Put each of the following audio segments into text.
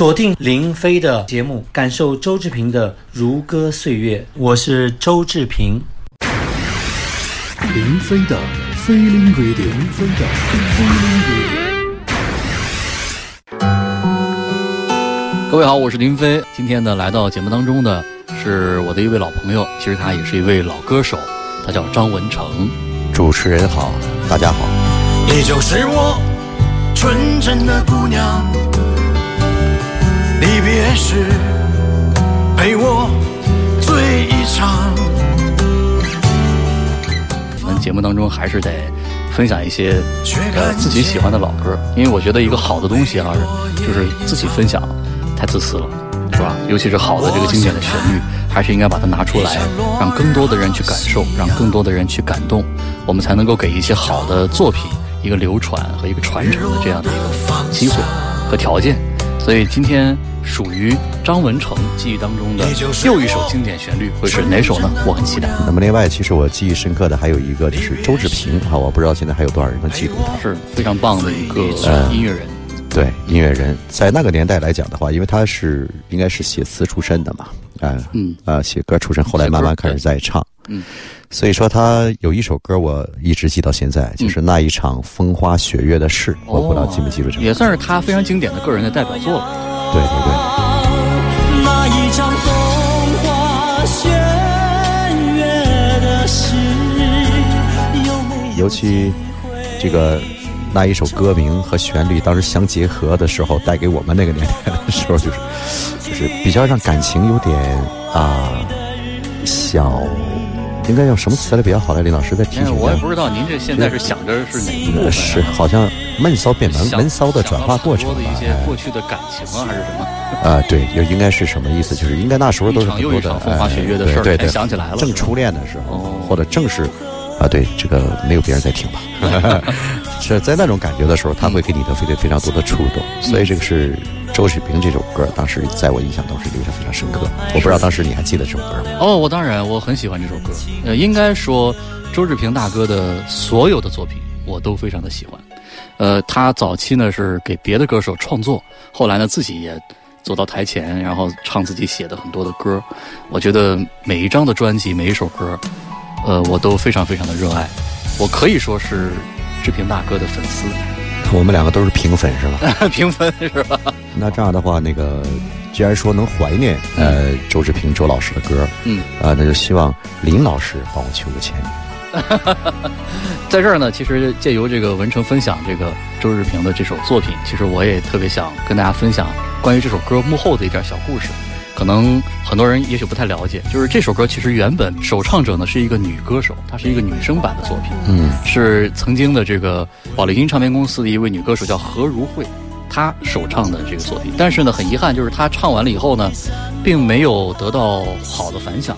锁定林飞的节目，感受周志平的如歌岁月。我是周志平。林飞的 Feeling Radio，林飞的 Feeling Radio。各位好，我是林飞。今天呢，来到节目当中的是我的一位老朋友，其实他也是一位老歌手，他叫张文成。主持人好，大家好。你就是我纯真的姑娘，离别时陪我醉一场。我们节目当中还是得分享一些呃自己喜欢的老歌，因为我觉得一个好的东西啊，就是自己分享太自私了，是吧？尤其是好的这个经典的旋律，还是应该把它拿出来，让更多的人去感受，让更多的人去感动。我们才能够给一些好的作品一个流传和一个传承的这样的一个机会和条件。所以今天属于张文成记忆当中的又一首经典旋律会是哪首呢？我很期待。那么另外，其实我记忆深刻的还有一个就是周志平啊，我不知道现在还有多少人能记住他，是非常棒的一个音乐人。对音乐人，在那个年代来讲的话，因为他是应该是写词出身的嘛，啊，嗯，啊，写歌出身，后来慢慢开始在唱，嗯，所以说他有一首歌我一直记到现在，就是那一场风花雪月的事，我不知道记不记住这个，也算是他非常经典的个人的代表作了。对对对。那一场风花雪月的事，尤其这个。那一首歌名和旋律当时相结合的时候，带给我们那个年代的时候，就是就是比较让感情有点啊小，应该用什么词来比较好呢？林老师再提醒一下。我也不知道您这现在是想着是哪一个？是好像闷骚变闷闷骚的转化过程吧？一些过去的感情啊，还是什么？啊，对，就应该是什么意思？就是应该那时候都是很多的风花雪月的事儿，想起来了，正初恋的时候，或者正是。啊，对，这个没有别人在听吧？是在那种感觉的时候，他会给你的非常非常多的触动，所以这个是周水平这首歌，当时在我印象当中是留下非常深刻。我不知道当时你还记得这首歌吗？哦，我当然我很喜欢这首歌。呃，应该说周志平大哥的所有的作品我都非常的喜欢。呃，他早期呢是给别的歌手创作，后来呢自己也走到台前，然后唱自己写的很多的歌。我觉得每一张的专辑，每一首歌。呃，我都非常非常的热爱，我可以说是志平大哥的粉丝。我们两个都是平粉是吧？平粉是吧？那这样的话，那个既然说能怀念呃周志平周老师的歌，嗯，啊，那就希望林老师帮我求个签名。在这儿呢，其实借由这个文成分享这个周志平的这首作品，其实我也特别想跟大家分享关于这首歌幕后的一点小故事。可能很多人也许不太了解，就是这首歌其实原本首唱者呢是一个女歌手，她是一个女生版的作品，嗯，是曾经的这个宝丽金唱片公司的一位女歌手叫何如慧，她首唱的这个作品。但是呢，很遗憾，就是她唱完了以后呢，并没有得到好的反响。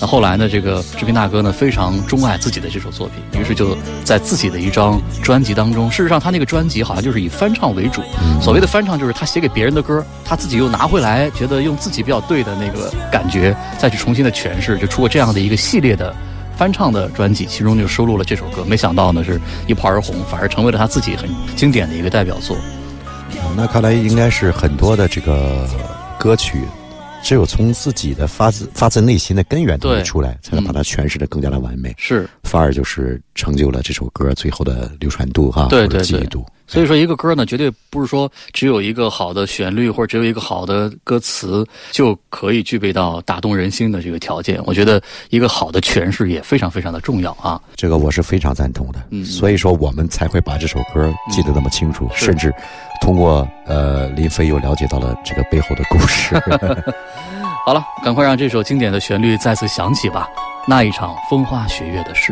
那后来呢？这个志平大哥呢，非常钟爱自己的这首作品，于是就在自己的一张专辑当中。事实上，他那个专辑好像就是以翻唱为主。所谓的翻唱，就是他写给别人的歌，他自己又拿回来，觉得用自己比较对的那个感觉，再去重新的诠释，就出过这样的一个系列的翻唱的专辑，其中就收录了这首歌。没想到呢，是一炮而红，反而成为了他自己很经典的一个代表作。那看来应该是很多的这个歌曲。只有从自己的发自发自内心的根源里出来，才能把它诠释的更加的完美。是，反而就是成就了这首歌最后的流传度哈，对对记忆度。所以说，一个歌呢，绝对不是说只有一个好的旋律或者只有一个好的歌词就可以具备到打动人心的这个条件。我觉得一个好的诠释也非常非常的重要啊。这个我是非常赞同的。嗯，所以说我们才会把这首歌记得那么清楚，甚至通过呃林飞又了解到了这个背后的故事。好了，赶快让这首经典的旋律再次响起吧。那一场风花雪月的事。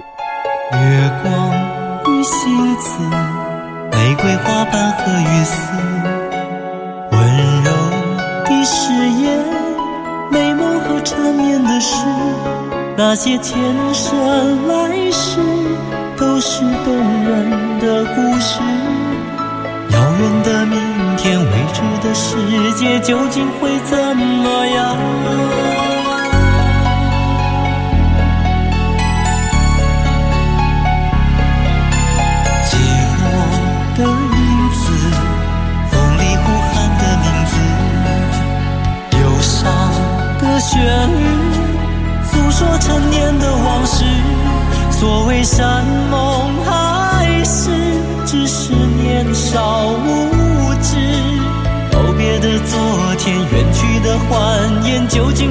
月光与星子。玫瑰花瓣和雨丝，温柔的誓言，美梦和缠绵的事，那些前生来世都是动人的故事。遥远的明天，未知的世界究竟会怎么样？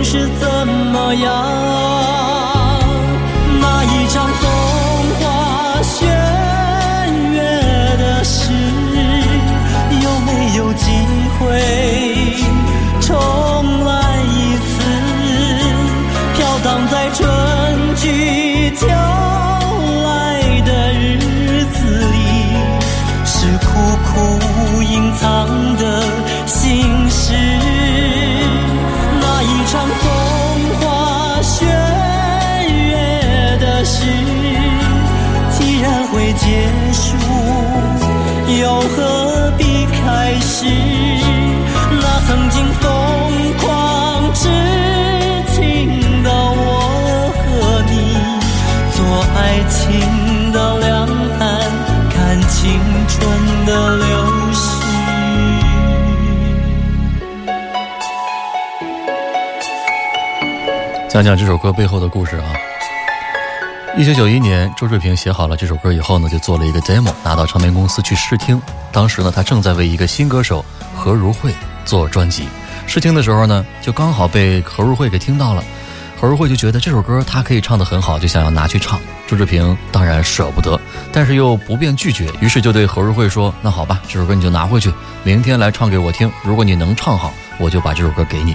是怎么样？讲讲这首歌背后的故事啊。一九九一年，周志平写好了这首歌以后呢，就做了一个 demo，拿到唱片公司去试听。当时呢，他正在为一个新歌手何如慧做专辑。试听的时候呢，就刚好被何如慧给听到了。何如慧就觉得这首歌她可以唱得很好，就想要拿去唱。周志平当然舍不得，但是又不便拒绝，于是就对何如慧说：“那好吧，这首歌你就拿回去，明天来唱给我听。如果你能唱好，我就把这首歌给你。”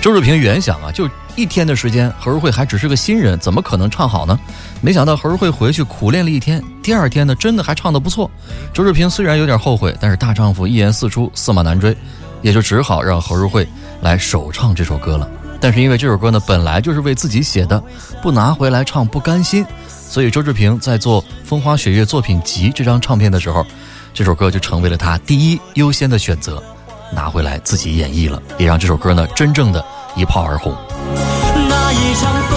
周志平原想啊，就一天的时间，何如慧还只是个新人，怎么可能唱好呢？没想到何如慧回去苦练了一天，第二天呢，真的还唱得不错。周志平虽然有点后悔，但是大丈夫一言四出，驷马难追，也就只好让何如慧来首唱这首歌了。但是因为这首歌呢，本来就是为自己写的，不拿回来唱不甘心，所以周志平在做《风花雪月作品集》这张唱片的时候，这首歌就成为了他第一优先的选择。拿回来自己演绎了，也让这首歌呢真正的一炮而红。那一场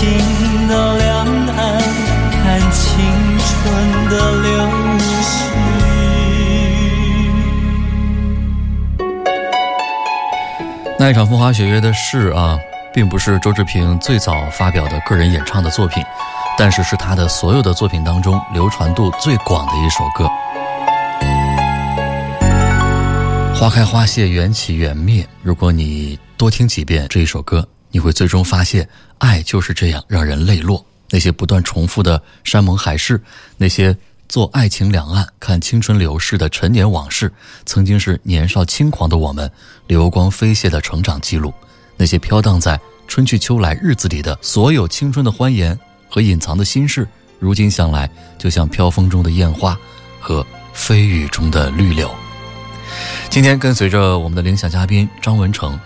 做爱情的两岸，看青春的流逝。那一场风花雪月的事啊，并不是周志平最早发表的个人演唱的作品，但是是他的所有的作品当中流传度最广的一首歌。花开花谢，缘起缘灭。如果你多听几遍这一首歌，你会最终发现，爱就是这样让人泪落。那些不断重复的山盟海誓，那些做爱情两岸看青春流逝的陈年往事，曾经是年少轻狂的我们流光飞泻的成长记录。那些飘荡在春去秋来日子里的所有青春的欢颜和隐藏的心事，如今想来，就像飘风中的烟花和飞雨中的绿柳。今天跟随着我们的领奖嘉宾张文成，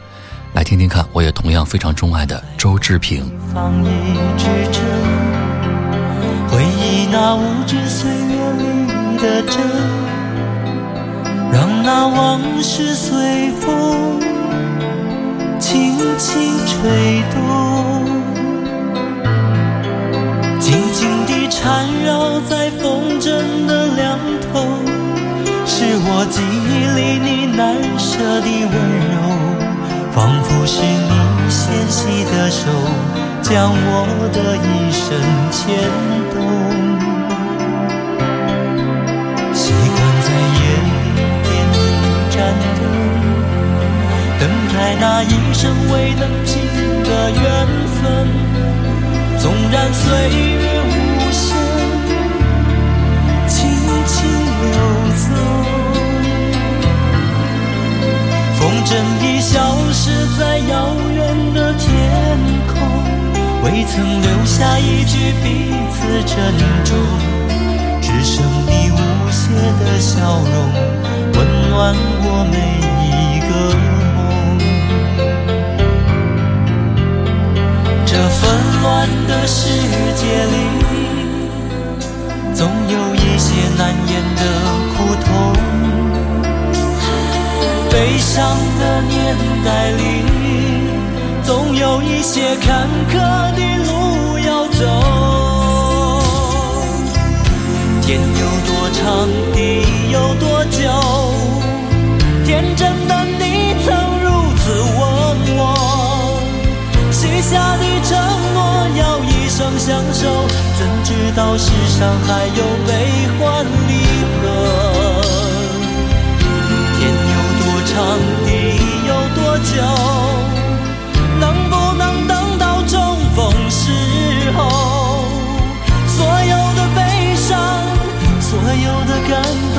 来听听看，我也同样非常钟爱的周志平。放一支针，回忆那无知岁月里的真，让那往事随风轻轻吹动，静静地缠绕在风筝的两头，是我记忆里你难舍的温柔。仿佛是你纤细的手，将我的一生牵动。习惯在夜里点一盏灯，等待那一生未能尽的缘分。纵然岁月风筝已消失在遥远的天空，未曾留下一句彼此珍重，只剩你无邪的笑容，温暖我每一个梦。这纷乱的世界里，总有一些难言的苦痛，悲伤的年代里。总有一些坎坷的路要走，天有多长，地有多久？天真的你曾如此问我，许下的承诺要一生相守，怎知道世上还有悲欢离场，地有多久？能不能等到重逢时候，所有的悲伤，所有的感动，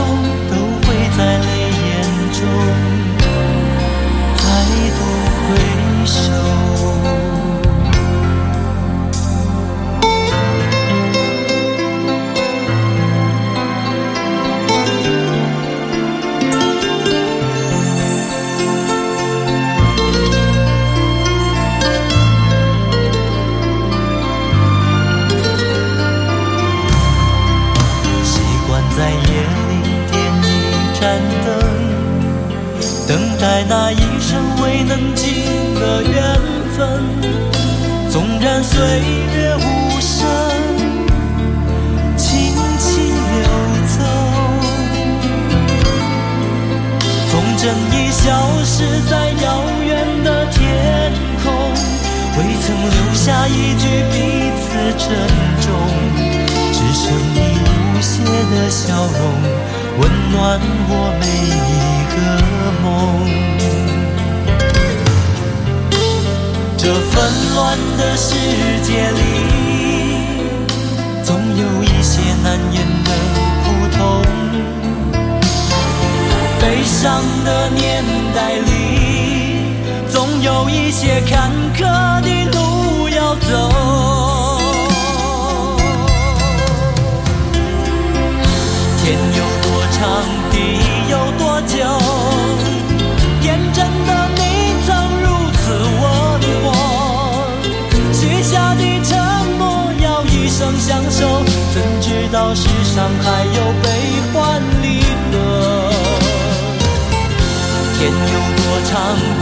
天有多长，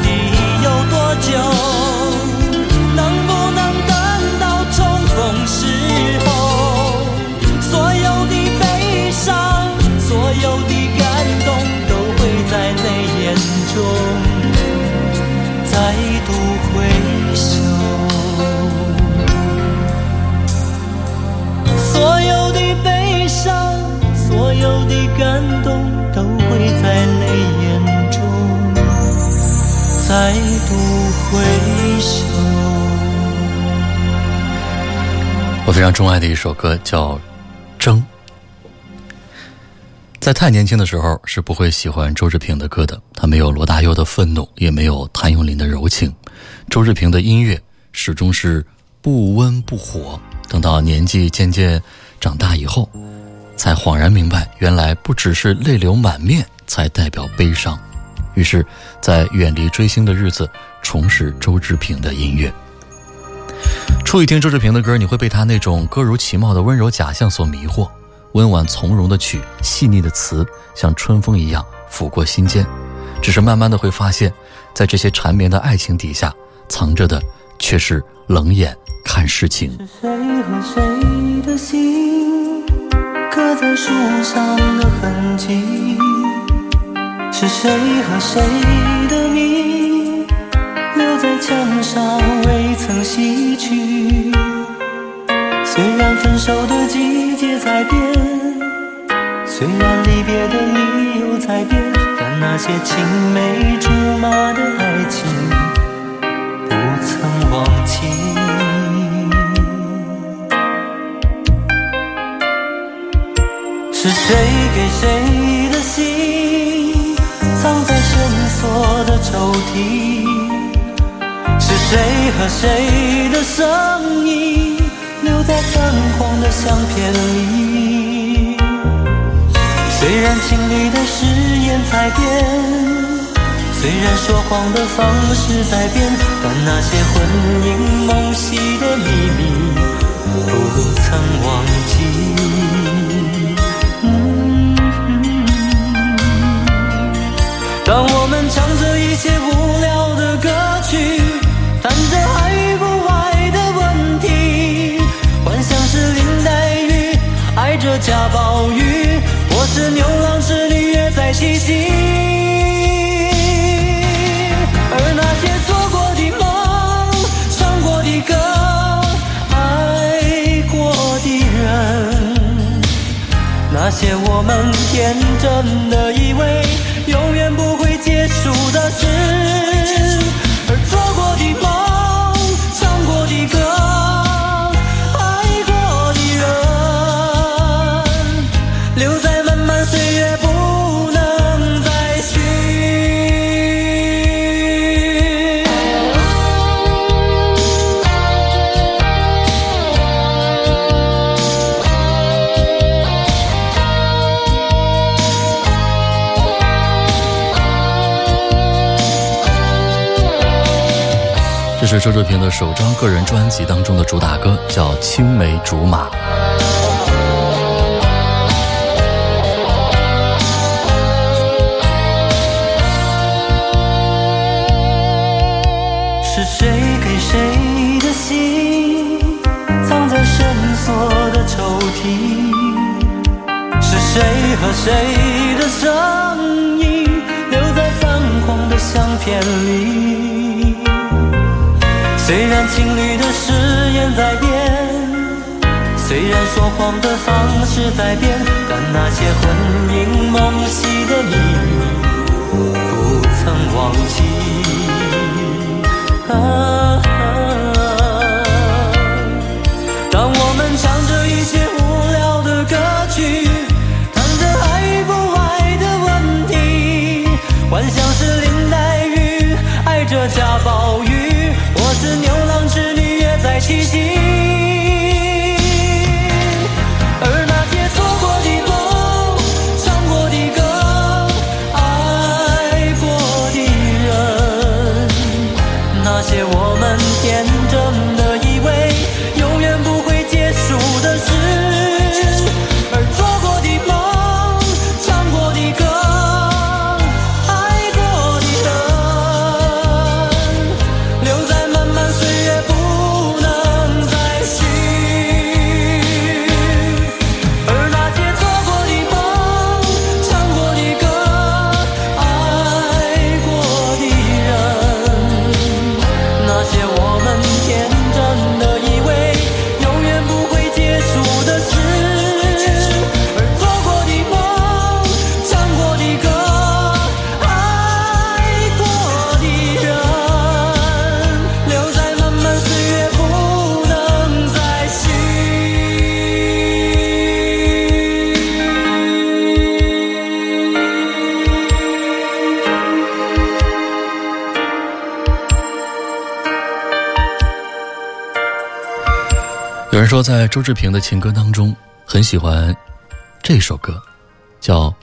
地有多久？能不能等到重逢时候？所有的悲伤，所有的感动，都会在泪眼中再度回首。所有的悲伤，所有的感动，回首。我非常钟爱的一首歌叫《争》。在太年轻的时候，是不会喜欢周志平的歌的。他没有罗大佑的愤怒，也没有谭咏麟的柔情。周志平的音乐始终是不温不火。等到年纪渐渐长大以后，才恍然明白，原来不只是泪流满面才代表悲伤。于是，在远离追星的日子，重拾周志平的音乐。初一听周志平的歌，你会被他那种歌如其貌的温柔假象所迷惑。温婉从容的曲，细腻的词，像春风一样抚过心间。只是慢慢的会发现，在这些缠绵的爱情底下，藏着的却是冷眼。看事情。谁和谁的心刻在树上的痕迹？是谁和谁的名留在墙上未曾洗去？虽然分手的季节在变，虽然离别的理由在变，但那些青梅竹马的爱情不曾忘记。是谁给谁锁的抽屉？是谁谁和谁的声音留在泛黄的相片里？虽然情侣的誓言在变，虽然说谎的方式在变，但那些魂萦梦系的秘密不曾忘记。当我们唱着一些无聊的歌曲，谈着爱与不爱的问题，幻想是林黛玉爱着贾宝玉，或是牛郎织女约在七夕。而那些做过的梦、唱过的歌、爱过的人，那些我们天真的以为。永远不主的事，而做过的梦，唱过的歌，爱过的人，留在漫漫岁月，不是周志平的首张个人专辑当中的主打歌，叫《青梅竹马》。是谁给谁的信，藏在深锁的抽屉？是谁和谁的声音，留在泛黄的相片里？虽然情侣的誓言在变，虽然说谎的方式在变，但那些魂萦梦系的秘密，不曾忘记。啊，我们天真。说，在周志平的情歌当中，很喜欢这首歌，叫《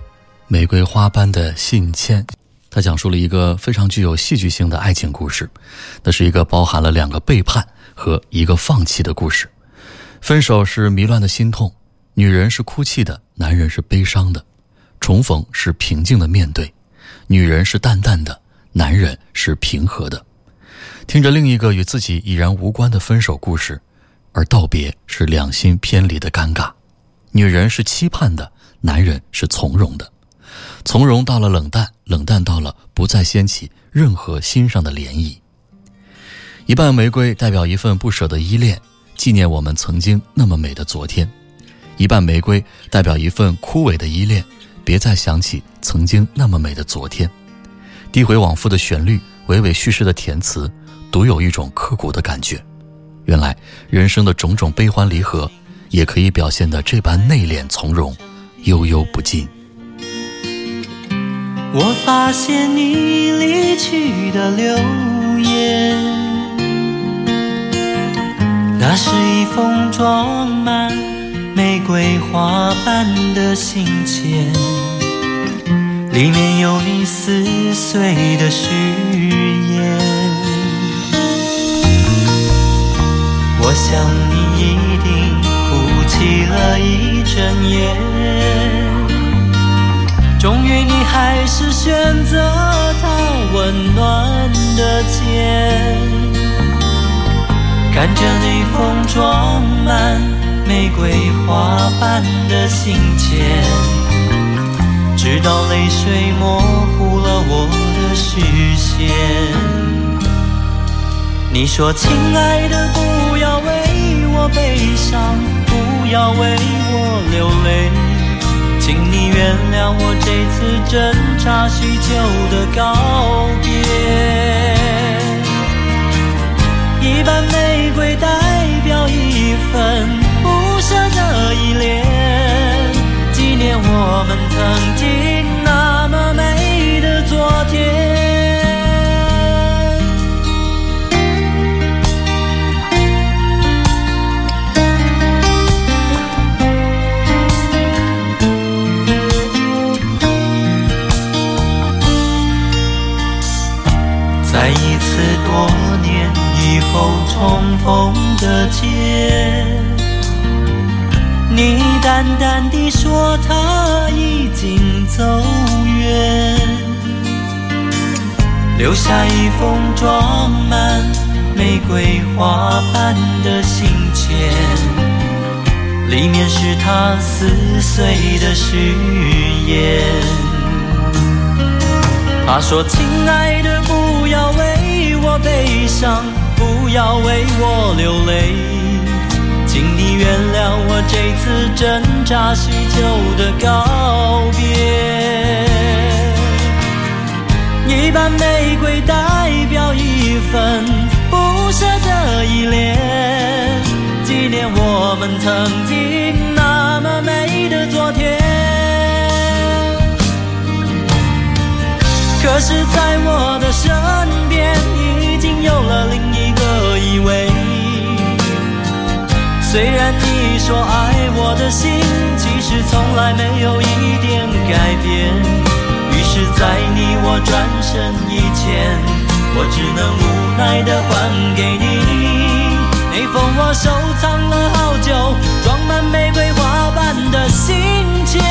玫瑰花般的信笺》。它讲述了一个非常具有戏剧性的爱情故事，那是一个包含了两个背叛和一个放弃的故事。分手是迷乱的心痛，女人是哭泣的，男人是悲伤的；重逢是平静的面对，女人是淡淡的，男人是平和的。听着另一个与自己已然无关的分手故事，而道别是两心偏离的尴尬。女人是期盼的，男人是从容的。从容到了冷淡，冷淡到了不再掀起任何心上的涟漪。一瓣玫瑰代表一份不舍的依恋，纪念我们曾经那么美的昨天；一瓣玫瑰代表一份枯萎的依恋，别再想起曾经那么美的昨天。低回往复的旋律，娓娓叙事的填词，独有一种刻骨的感觉。原来人生的种种悲欢离合，也可以表现得这般内敛从容，悠悠不尽。我发现你离去的留言，那是一封装满玫瑰花瓣的信笺，里面有你撕碎的誓言。我想你一定哭泣了一整夜，终于你还是选择他温暖的肩。看着你封装满玫瑰花瓣的信笺，直到泪水模糊了我的视线。你说：“亲爱的，不悲伤，不要为我流泪，请你原谅我这次挣扎许久的告别。”淡淡地说他已经走远，留下一封装满玫瑰花瓣的信笺，里面是他撕碎的誓言。他说：“亲爱的，不要为我悲伤。”不要为我流泪，原谅我这次挣扎许久的告别。一瓣玫瑰代表一份不舍的依恋，纪念我们曾经那么美的昨天。可是，在我的身边已经有了另虽然你说爱我的心，其实从来没有一点改变。于是，在你我转身以前，我只能无奈的还给你那封我收藏了好久、装满玫瑰花瓣的信笺。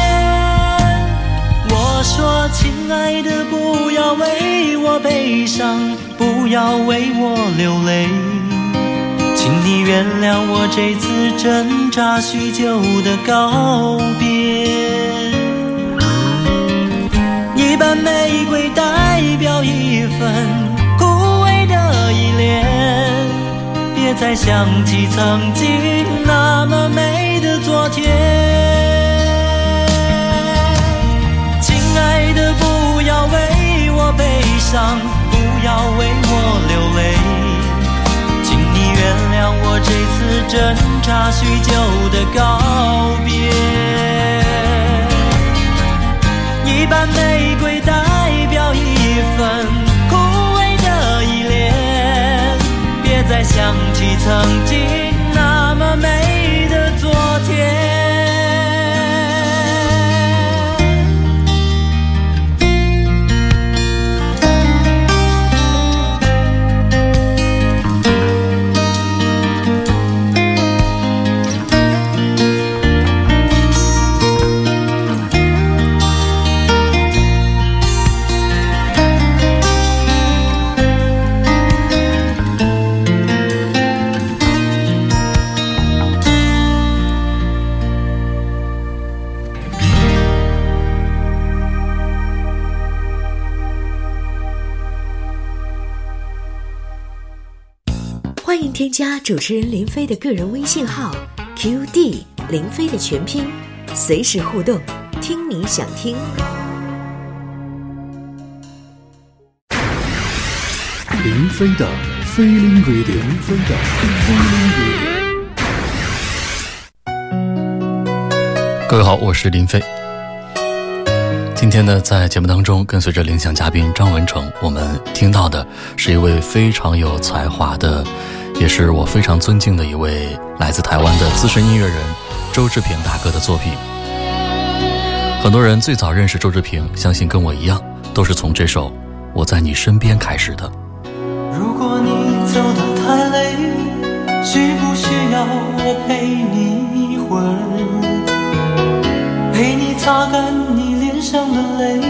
我说，亲爱的，不要为我悲伤，不要为我流泪。请你原谅我这次挣扎许久的告别。一瓣玫瑰代表一份枯萎的依恋，别再想起曾经那么美的昨天。亲爱的，不要为我悲伤，不要为我流泪。这次挣扎许久的告别。一瓣玫瑰代表一份枯萎的依恋，别再想起曾经那么美的昨天。添加主持人林飞的个人微信号 QD 林飞的全拼，随时互动，听你想听。林飞的飞林飞林飞的飞林各位好，我是林飞。今天呢，在节目当中，跟随着领奖嘉宾张文成，我们听到的是一位非常有才华的。也是我非常尊敬的一位来自台湾的资深音乐人周志平大哥的作品。很多人最早认识周志平，相信跟我一样，都是从这首《我在你身边》开始的。如果你走得太累，需不需要我陪你一会儿？陪你擦干你脸上的泪，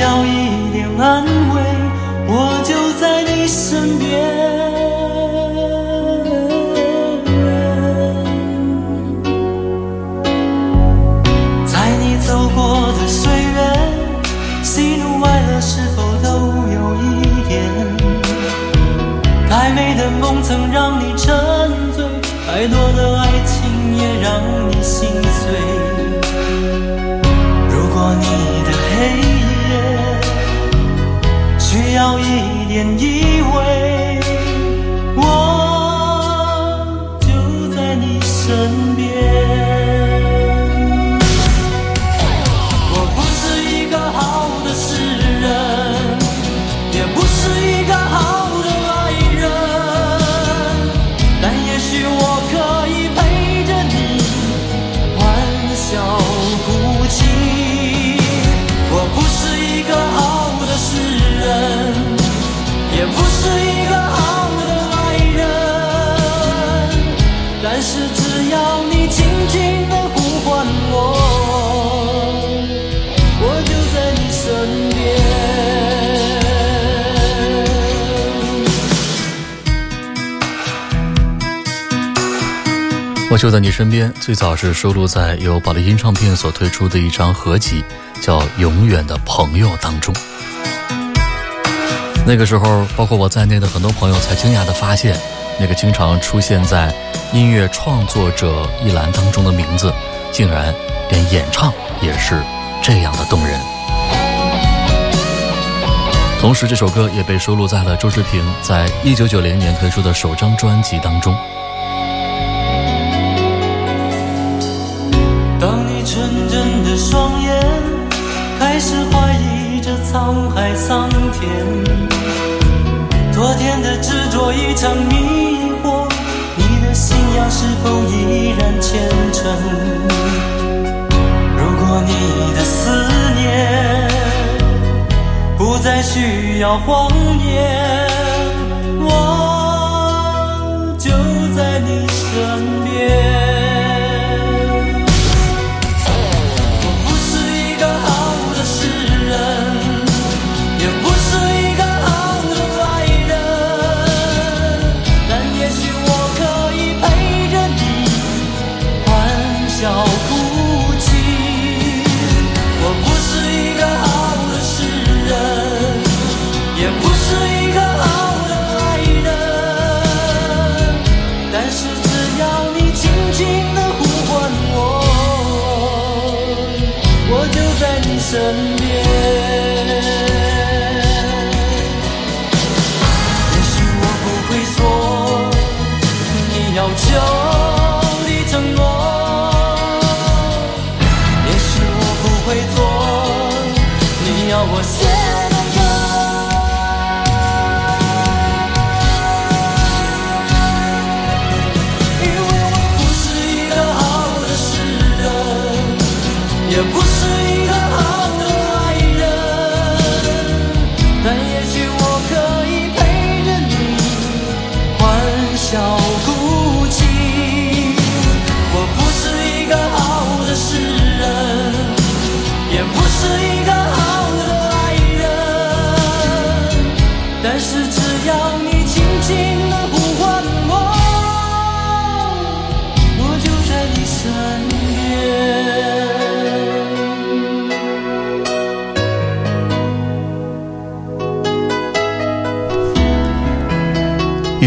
要一点安慰，就在你身边，最早是收录在由宝丽金唱片所推出的一张合集，叫《永远的朋友》当中。那个时候，包括我在内的很多朋友才惊讶地发现，那个经常出现在音乐创作者一栏当中的名字，竟然连演唱也是这样的动人。同时，这首歌也被收录在了周志平在一九九零年推出的首张专辑当中。一场迷惑，你的信仰是否依然虔诚？如果你的思念不再需要谎言，我就在你身边。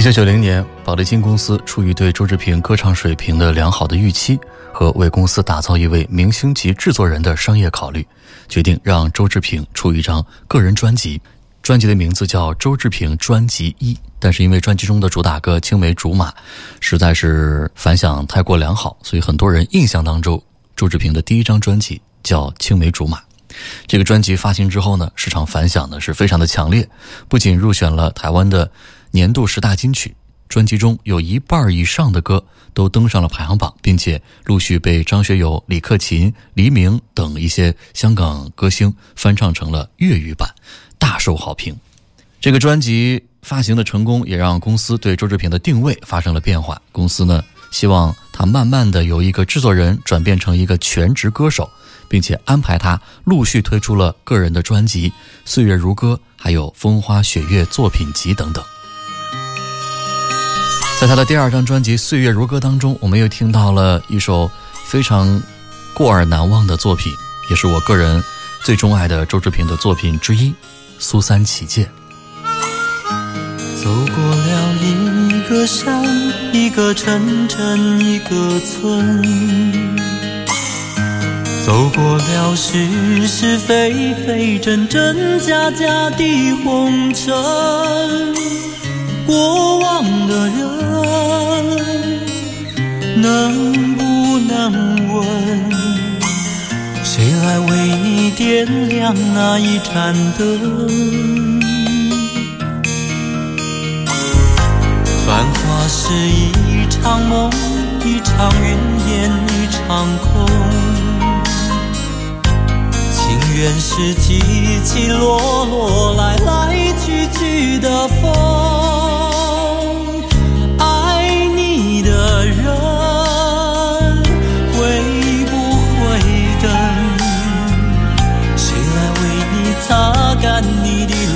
九九零年，宝丽金公司出于对周志平歌唱水平的良好的预期和为公司打造一位明星级制作人的商业考虑，决定让周志平出一张个人专辑。专辑的名字叫《周志平专辑一》，但是因为专辑中的主打歌《青梅竹马》实在是反响太过良好，所以很多人印象当中周志平的第一张专辑，叫《青梅竹马》。这个专辑发行之后呢，市场反响呢是非常的强烈，不仅入选了台湾的年度十大金曲，专辑中有一半以上的歌都登上了排行榜，并且陆续被张学友、李克勤、黎明等一些香港歌星翻唱成了粤语版，大受好评。这个专辑发行的成功，也让公司对周志平的定位发生了变化。公司呢，希望他慢慢的由一个制作人转变成一个全职歌手。并且安排他陆续推出了个人的专辑《岁月如歌》，还有《风花雪月作品集》等等。在他的第二张专辑《岁月如歌》当中，我们又听到了一首非常过耳难忘的作品，也是我个人最钟爱的周志平的作品之一《苏三起解》。走过了一个山，一个城镇，一个村。走过了是是非非真真假假的红尘，过往的人能不能问，谁来为你点亮那一盏灯？繁华是一场梦，一场云烟，一场空。情缘是起起落落，来来去去的风。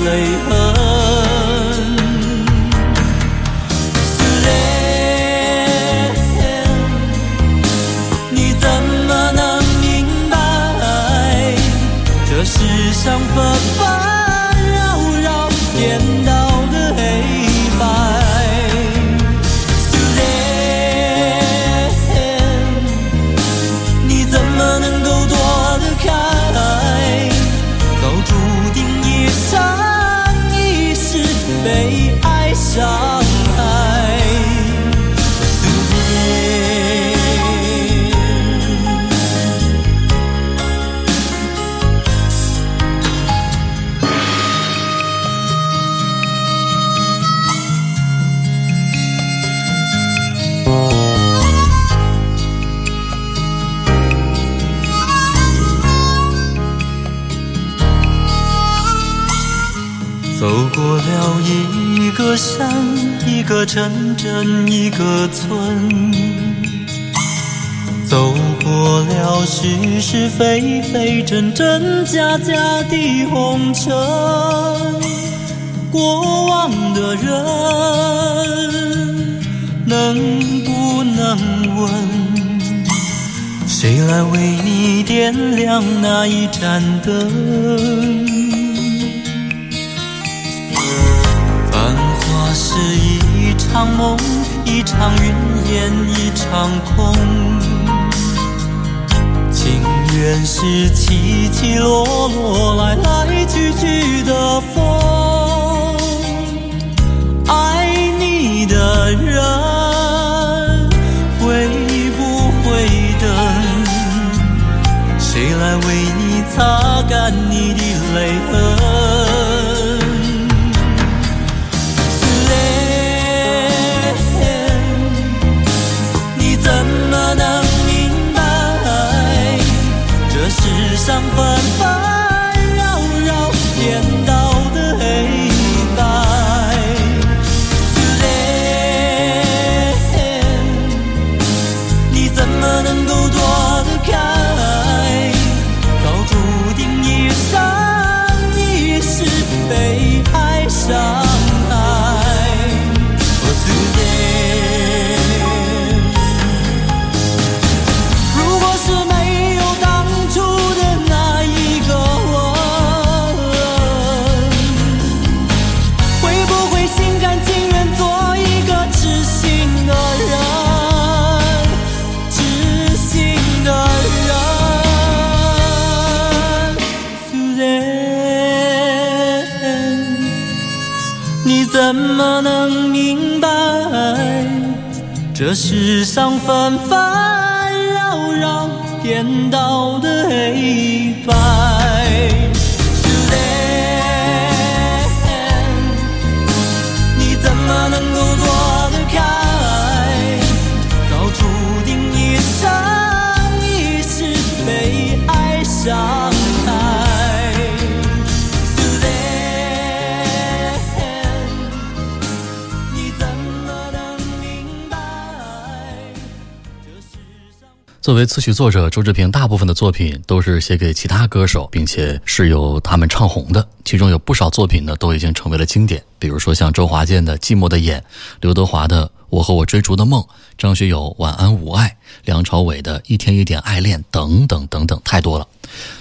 你的个村，走过了是是非非真真假假的红尘，过往的人能不能问，谁来为你点亮那一盏灯？繁华是一场梦，一场云烟，一场空。情缘是起起落落，来来去去的风。爱你的人会不会等？谁来为你擦干你的泪为词曲作者，周志平大部分的作品都是写给其他歌手，并且是由他们唱红的。其中有不少作品呢，都已经成为了经典。比如说像周华健的《寂寞的眼》，刘德华的《我和我追逐的梦》，张学友《晚安吾爱》，梁朝伟的《一天一点爱恋》等等等等，太多了。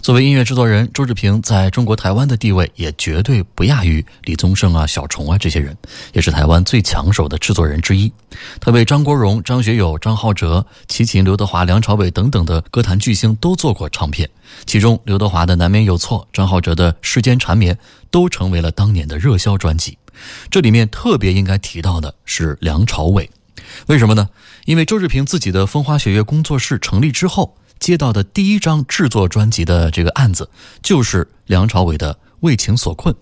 作为音乐制作人，周志平在中国台湾的地位也绝对不亚于李宗盛啊、小虫啊这些人，也是台湾最抢手的制作人之一。他为张国荣、张学友、张浩哲、齐秦、刘德华、梁朝伟等等的歌坛巨星都做过唱片，其中刘德华的《难免有错》，张浩哲的《世间缠绵》都成为了当年的热销专辑。这里面特别应该提到的是梁朝伟，为什么呢？因为周志平自己的风花雪月工作室成立之后，接到的第一张制作专辑的这个案子，就是梁朝伟的《为情所困》。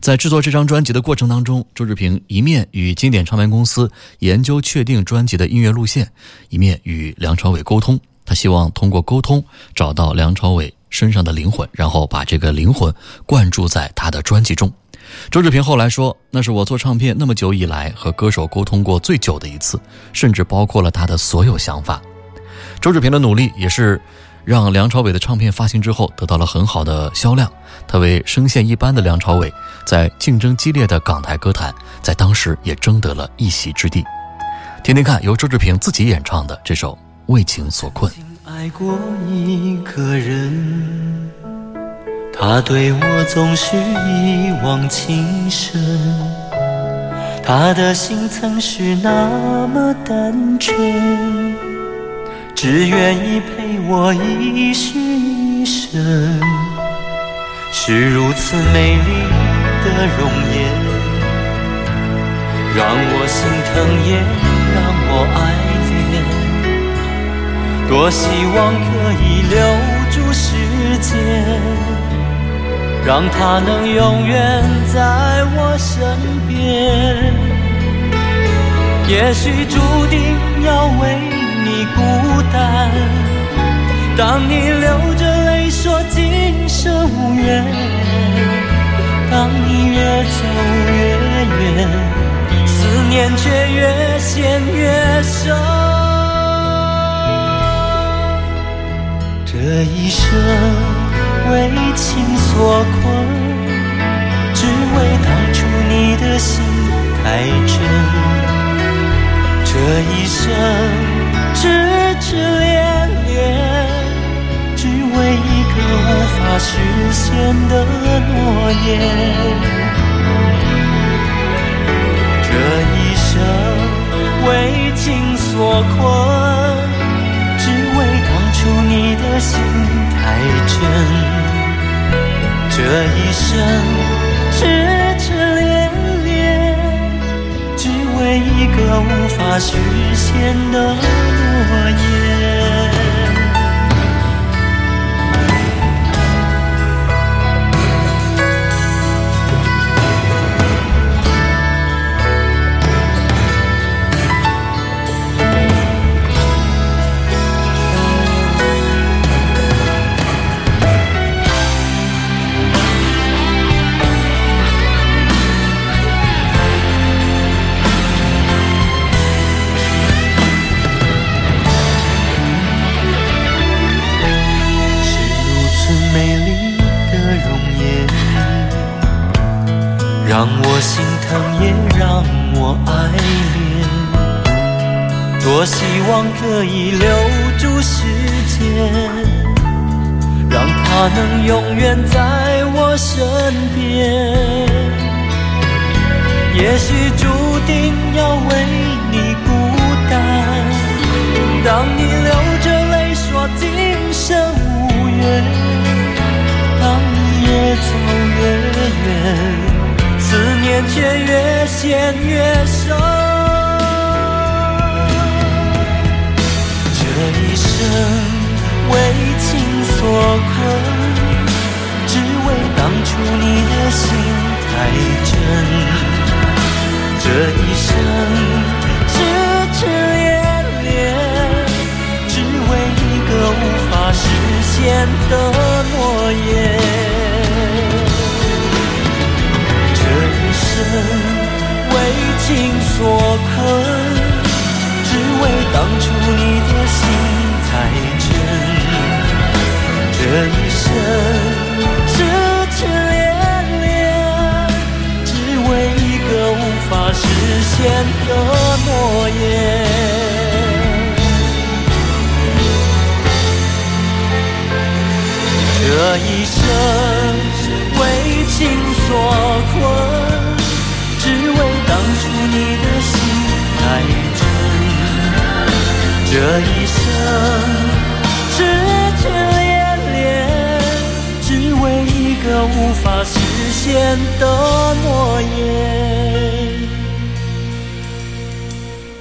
在制作这张专辑的过程当中，周志平一面与经典唱片公司研究确定专辑的音乐路线，一面与梁朝伟沟通。他希望通过沟通找到梁朝伟身上的灵魂，然后把这个灵魂灌注在他的专辑中。周志平后来说：“那是我做唱片那么久以来和歌手沟通过最久的一次，甚至包括了他的所有想法。”周志平的努力也是让梁朝伟的唱片发行之后得到了很好的销量。他为声线一般的梁朝伟在竞争激烈的港台歌坛，在当时也争得了一席之地。听听看，由周志平自己演唱的这首《为情所困》。爱过一个人，他对我总是一往情深，他的心曾是那么单纯，只愿意陪我一世一生，是如此美丽的容颜，让我心疼也让我爱。多希望可以留住时间，让它能永远在我身边。也许注定要为你孤单，当你流着泪说今生无缘，当你越走越远，思念却越陷越深。这一生为情所困，只为当初你的心太真。这一生痴痴恋恋，只为一个无法实现的诺言。这一生为情所困。出你的心太真，这一生痴痴恋恋，只为一个无法实现的诺言。情所困。只为当初你的心太真，这一生痴痴恋恋，只为一个无法实现的诺言。这一生为情所困，生痴痴恋恋，只为一个无法实现的诺言。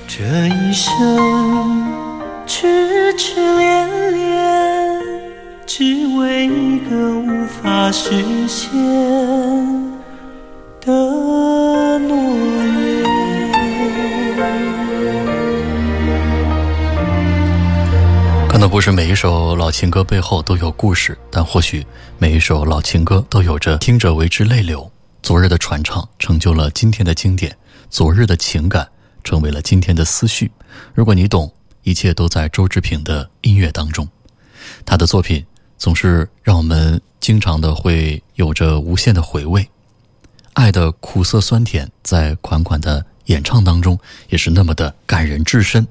这一生痴痴恋恋，只为一个无法实现不是每一首老情歌背后都有故事，但或许每一首老情歌都有着听者为之泪流。昨日的传唱成就了今天的经典，昨日的情感成为了今天的思绪。如果你懂，一切都在周志平的音乐当中。他的作品总是让我们经常的会有着无限的回味，爱的苦涩酸甜，在款款的演唱当中也是那么的感人至深。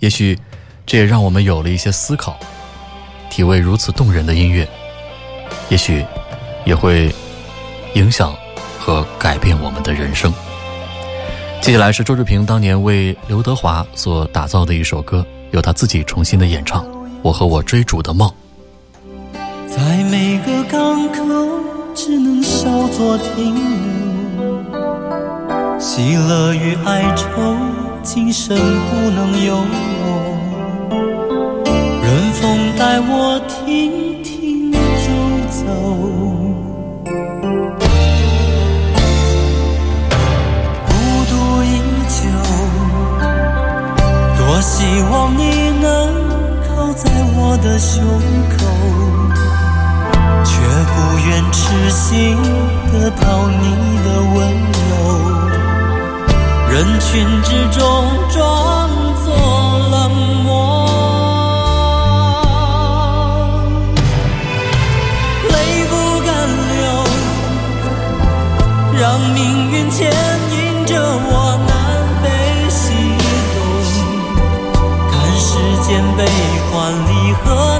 也许。这也让我们有了一些思考，体味如此动人的音乐，也许也会影响和改变我们的人生。接下来是周志平当年为刘德华所打造的一首歌，由他自己重新的演唱《我和我追逐的梦》。在每个港口，只能稍作停留，喜乐与哀愁，今生不能有我。带我停停走走，孤独依旧。多希望你能靠在我的胸口，却不愿痴心得到你的温柔。人群之中装让命运牵引着我南北西东，看世间悲欢离合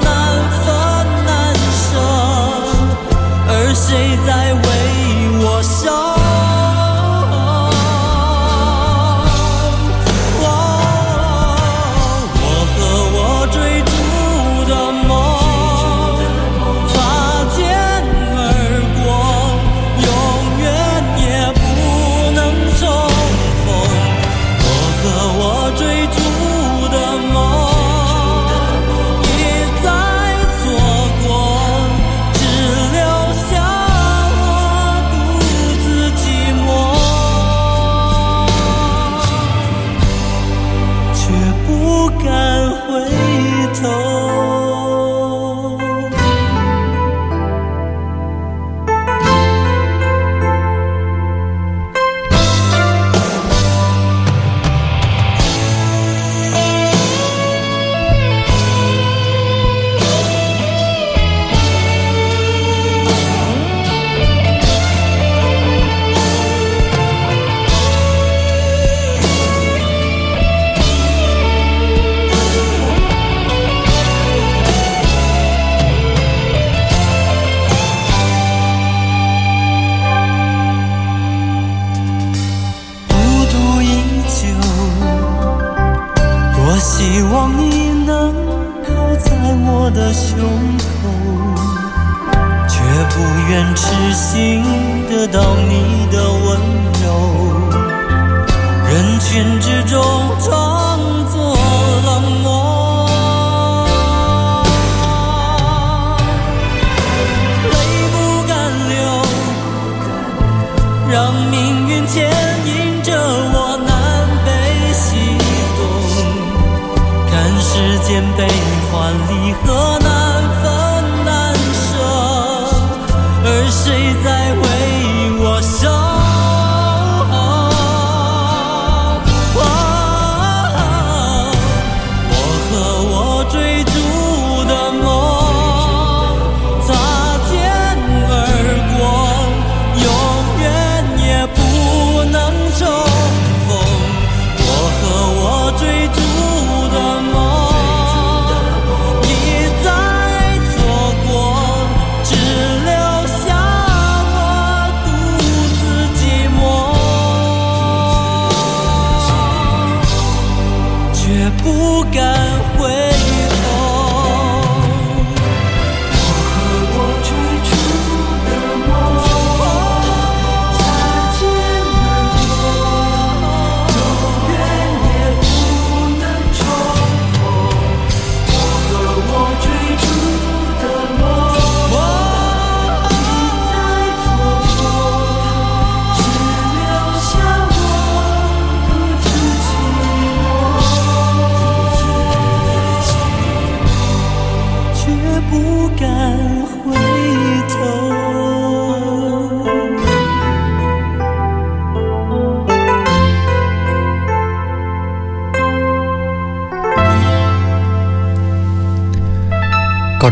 no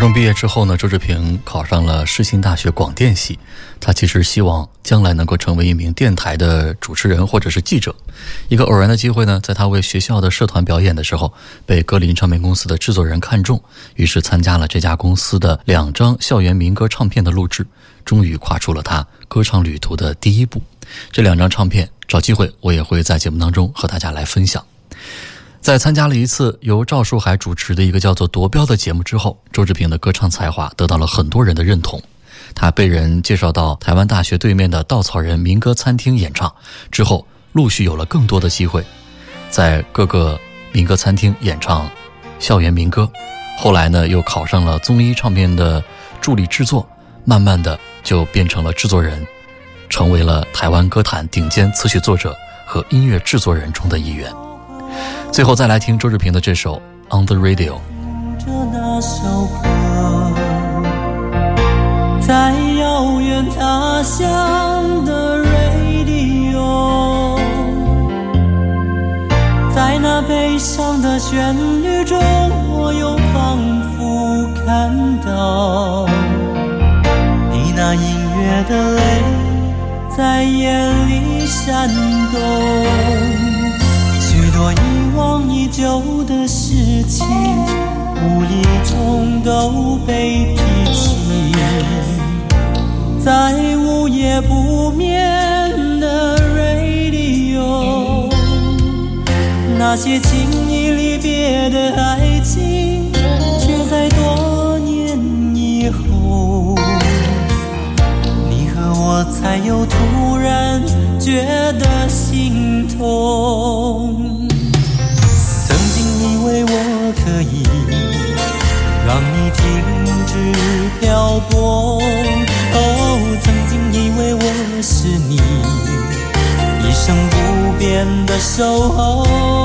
中毕业之后呢，周志平考上了世新大学广电系。他其实希望将来能够成为一名电台的主持人或者是记者。一个偶然的机会呢，在他为学校的社团表演的时候，被格林唱片公司的制作人看中，于是参加了这家公司的两张校园民歌唱片的录制，终于跨出了他歌唱旅途的第一步。这两张唱片，找机会我也会在节目当中和大家来分享。在参加了一次由赵树海主持的一个叫做《夺标》的节目之后，周志平的歌唱才华得到了很多人的认同。他被人介绍到台湾大学对面的稻草人民歌餐厅演唱，之后陆续有了更多的机会，在各个民歌餐厅演唱校园民歌。后来呢，又考上了综艺唱片的助理制作，慢慢的就变成了制作人，成为了台湾歌坛顶尖词曲作者和音乐制作人中的一员。最后再来听周志平的这首《On the Radio》。着那首歌，在遥远他乡的 radio，在那悲伤的旋律中，我又仿佛看到你那音乐的泪在眼里闪动。多遗忘已久的事情，无意中都被提起，在午夜不眠的 radio，那些轻易离别的爱情，的守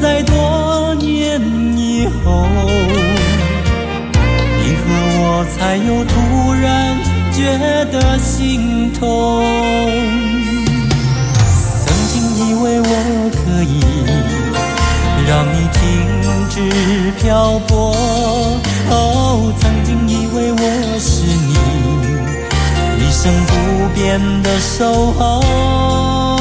在多年以后，你和我才又突然觉得心痛。曾经以为我可以让你停止漂泊，哦，曾经以为我是你一生不变的守候。